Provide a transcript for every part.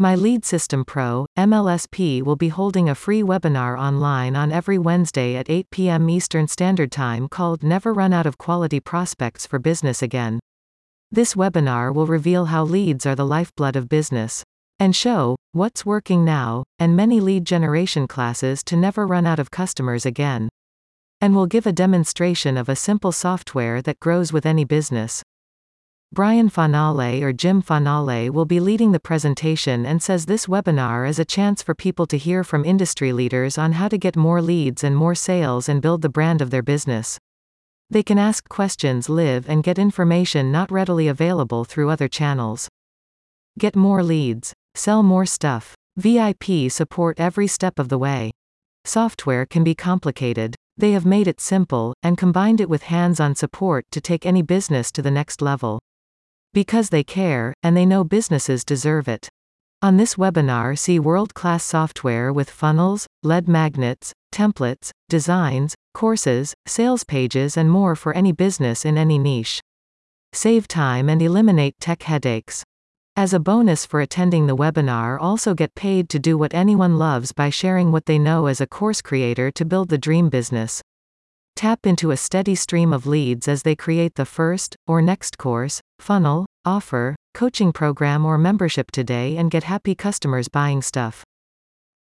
My Lead System Pro, MLSP will be holding a free webinar online on every Wednesday at 8 p.m. Eastern Standard Time called Never Run Out of Quality Prospects for Business Again. This webinar will reveal how leads are the lifeblood of business. And show what's working now, and many lead generation classes to never run out of customers again. And will give a demonstration of a simple software that grows with any business. Brian Fanale or Jim Fanale will be leading the presentation and says this webinar is a chance for people to hear from industry leaders on how to get more leads and more sales and build the brand of their business. They can ask questions live and get information not readily available through other channels. Get more leads. Sell more stuff. VIP support every step of the way. Software can be complicated. They have made it simple, and combined it with hands on support to take any business to the next level. Because they care, and they know businesses deserve it. On this webinar, see world class software with funnels, lead magnets, templates, designs, courses, sales pages, and more for any business in any niche. Save time and eliminate tech headaches. As a bonus for attending the webinar also get paid to do what anyone loves by sharing what they know as a course creator to build the dream business. Tap into a steady stream of leads as they create the first, or next course, funnel, offer, coaching program or membership today and get happy customers buying stuff.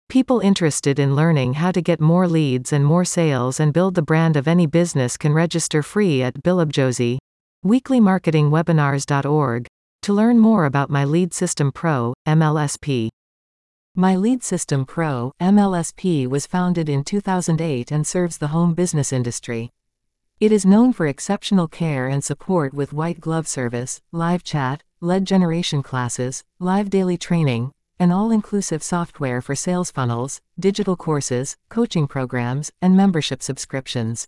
People interested in learning how to get more leads and more sales and build the brand of any business can register free at Bilabjosie, weeklymarketingwebinars.org, to learn more about My Lead System Pro, MLSP. My Lead System Pro, MLSP was founded in 2008 and serves the home business industry. It is known for exceptional care and support with white glove service, live chat, lead generation classes, live daily training, and all-inclusive software for sales funnels, digital courses, coaching programs, and membership subscriptions.